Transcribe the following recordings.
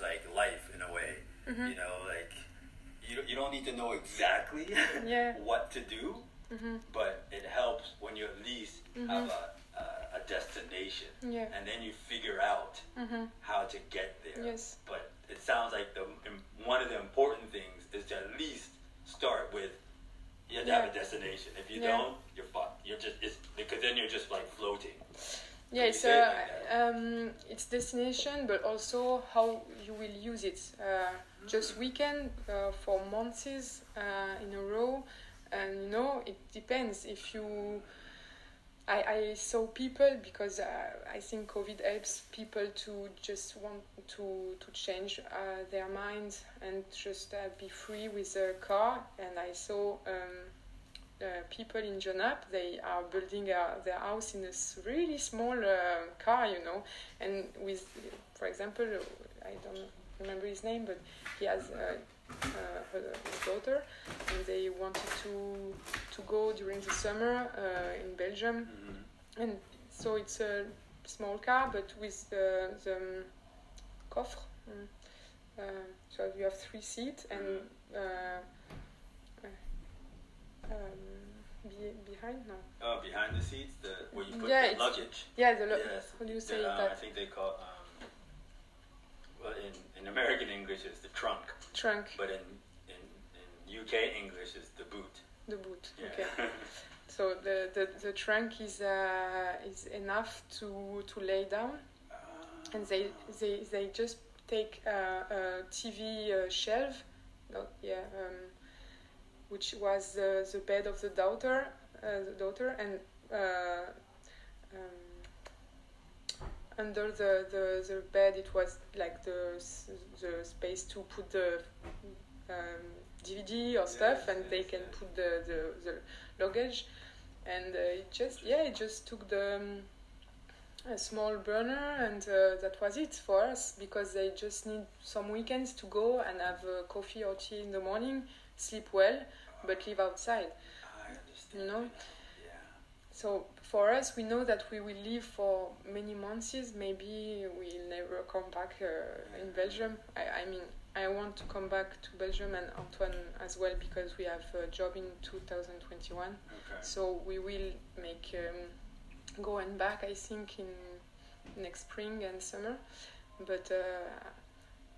Like life in a way. Mm-hmm. You know, like you, don't- you don't need to know exactly Yeah. what to do, mm-hmm. but it helps when you at least mm-hmm. have a, a, a destination. Yeah. And then you figure out how to get there. Yes. But it sounds like the one of the important things is to at least start with you have to have a destination. If you Yeah. don't, you're fucked. You're just it's because then you're just like. Yeah, it's uh, um, it's destination, but also how you will use it. Uh, just weekend uh, for months uh, in a row, and you know it depends if you. I, I saw people because uh, I think COVID helps people to just want to to change uh, their mind and just uh, be free with a car. And I saw um, uh, people in Genappe, they are building uh, their house in a really small uh, car, you know, and with, for example, I don't remember his name, but he has uh, uh, her, his daughter, and they wanted to to go during the summer uh, in Belgium, and so it's a small car, but with the, the um, coffre. mm, Uh, so you have three seats and uh, um, be, behind no Oh, behind the seats, the where you put Yeah, the luggage. yeah the lo- yes. how do you say The, uh, I think they call um, well in, in American English it's the trunk, trunk but in, in in UK English it's the boot. the boot Yeah. okay so the, the, the trunk is uh, is enough to to lay down and they they, they just take uh, a TV uh, shelf no, yeah um, which was the, bed of the daughter uh, the daughter and uh, um, under the, the, the bed it was like the, the space to put the um, DVD or stuff Yes, and they can yes. put the, the, the luggage and uh, it just yeah it just took the um, a small burner and uh, that was it for us because they just need some weekends to go and have uh, coffee or tea in the morning sleep well but live outside I understand. You know? Yeah. so for us we know that we will live for many months maybe we'll never come back uh, in belgium I, I mean i want to come back to belgium and antoine as well because we have a job in 2021 Okay. so we will make um, go and back i think in next spring and summer but uh,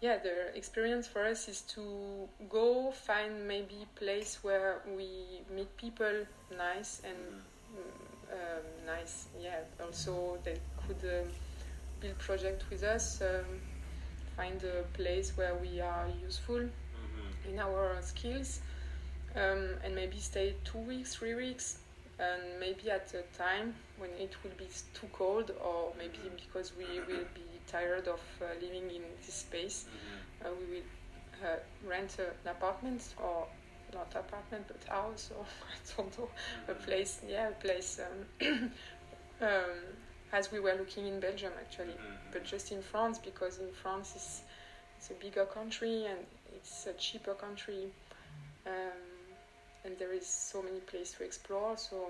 yeah the experience for us is to go find maybe place where we meet people nice and Mhm. mm, um, nice yeah also they could um, build project with us um, find a place where we are useful Mhm. in our skills um, and maybe stay two weeks, three weeks, and maybe at a time when it will be too cold, or maybe because we will be tired of uh, living in this space, Mhm. uh, we will uh, rent an apartment or not apartment but house or I don't know a place, yeah, a place. Um, um, as we were looking in Belgium actually, but just in France because in France it's, it's a bigger country and it's a cheaper country um, and there is so many places to explore so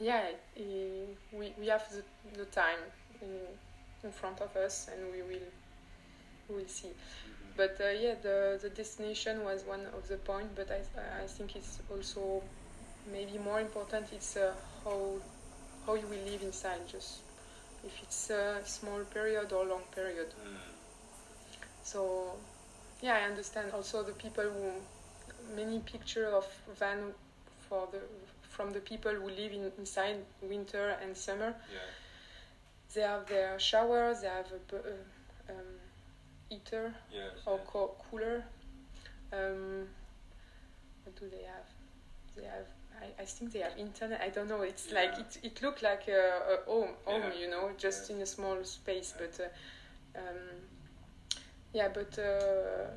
yeah we, we have the, the time in, in front of us and we will we will see Mhm. but uh, yeah the, the destination was one of the point but I, I think it's also maybe more important it's uh, how how you will live inside just if it's a small period or long period Mhm. so yeah i understand also the people who many pictures of van for the from the people who live in, inside winter and summer Yeah. they have their shower they have a uh, um, heater Yes. or yes. co- cooler um, what do they have they have I, I think they have internet I don't know it's like it, it looked like a, a home home Yeah. you know just Yeah. in a small space but uh, um, yeah, but uh,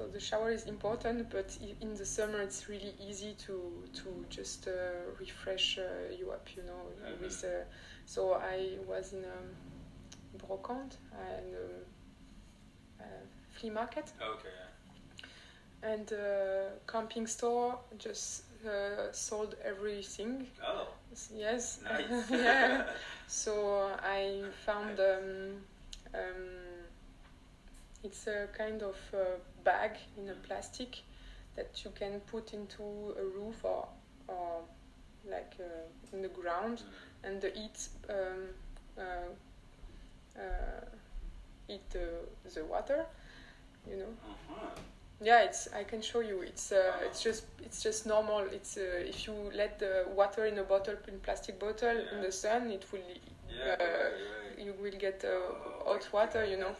so the shower is important, but in the summer it's really easy to to just uh, refresh uh, you up, you know. Mhm. With uh, so I was in um, Brocante and um, uh, flea market Okay. and uh, camping store just uh, sold everything. Oh, Yes. nice. yeah. So I found um, um, it's a kind of uh, bag in a plastic that you can put into a roof or, or like uh, in the ground, and the heat um, uh, uh, eat the, the water. You know. Uh-huh. Yeah, it's. I can show you. It's. Uh, it's just. It's just normal. It's. Uh, if you let the water in a bottle, in plastic bottle, in the sun, it will. Yeah, Uh, right, right. You will get uh, Oh, hot water. You know.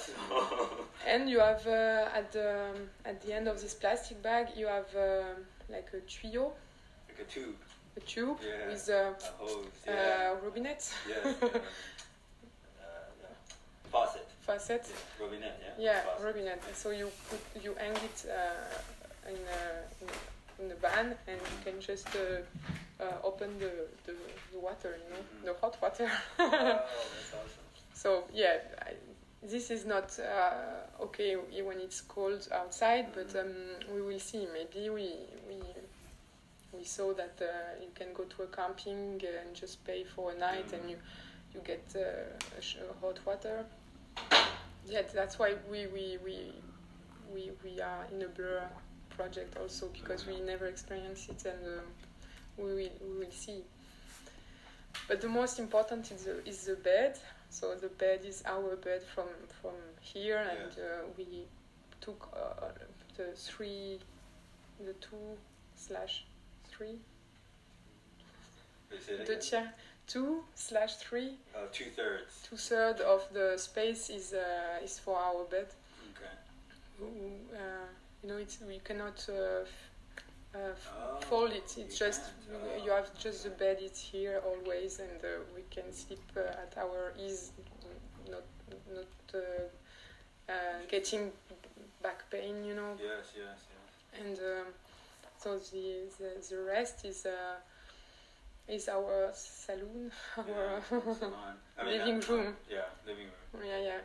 And you have uh, at the at the end of this plastic bag, you have uh, like a tuyau, like a tube, a tube Yeah. with a a hose. Yeah. uh, robinet, yes. Yeah. uh, yeah. Faucet. faucet. Yeah. Robinette. Yeah. Yeah, Faucet. robinet. So you put you hang it uh, in, a, in in the van, and you can just uh, uh, open the, the, the water, you know, Mhm. the hot water. oh, that's awesome. so yeah, this is not uh, okay when it's cold outside, but um, we will see. Maybe we we we saw that uh, you can go to a camping and just pay for a night, and you you get uh, hot water. Yeah, that's why we we we we, we are in a blur project also because we never experienced it and uh, we will we will see. But the most important is the, is the bed. So the bed is our bed from from here, and uh, we took uh, the three, the two slash three, the chair two slash three. Oh, two thirds. Two thirds of the space is uh, is for our bed. Okay. Uh, you know, it's we cannot uh, Oh, fold it. It's just you- Oh. you have just the bed. It's here always, and uh, we can sleep uh, at our ease, not not uh, uh, getting back pain. You know, Yes, yes, yes. and um, so the, the the rest is. Uh, is our saloon, our Yeah. I mean, living room. Yeah, living room. yeah yeah,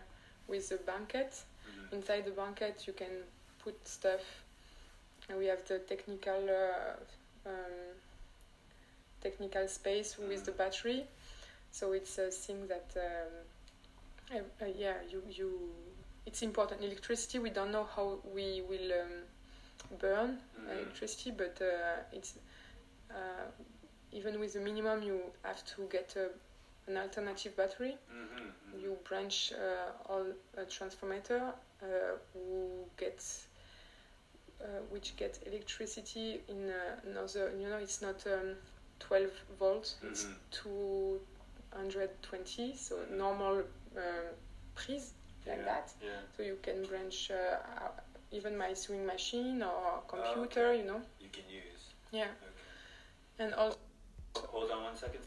with a banquet. Mhm. Inside the banquet, you can put stuff. And we have the technical uh, um, technical space with the battery, so it's a thing that um, uh, yeah you you. It's important. Electricity. We don't know how we will um, burn Mhm. electricity, but uh, it's uh, even with the minimum, you have to get a, an alternative battery Mhm, mhm. you branch uh, all a transformer uh, who gets which get electricity in uh, another you know it's not um, 12 volts it's Mhm. 220 so normal um, prise like Yeah, that Yeah. so you can branch uh, uh, even my sewing machine or Oh, computer okay. you know You can use. yeah Okay. and also Hold on one second.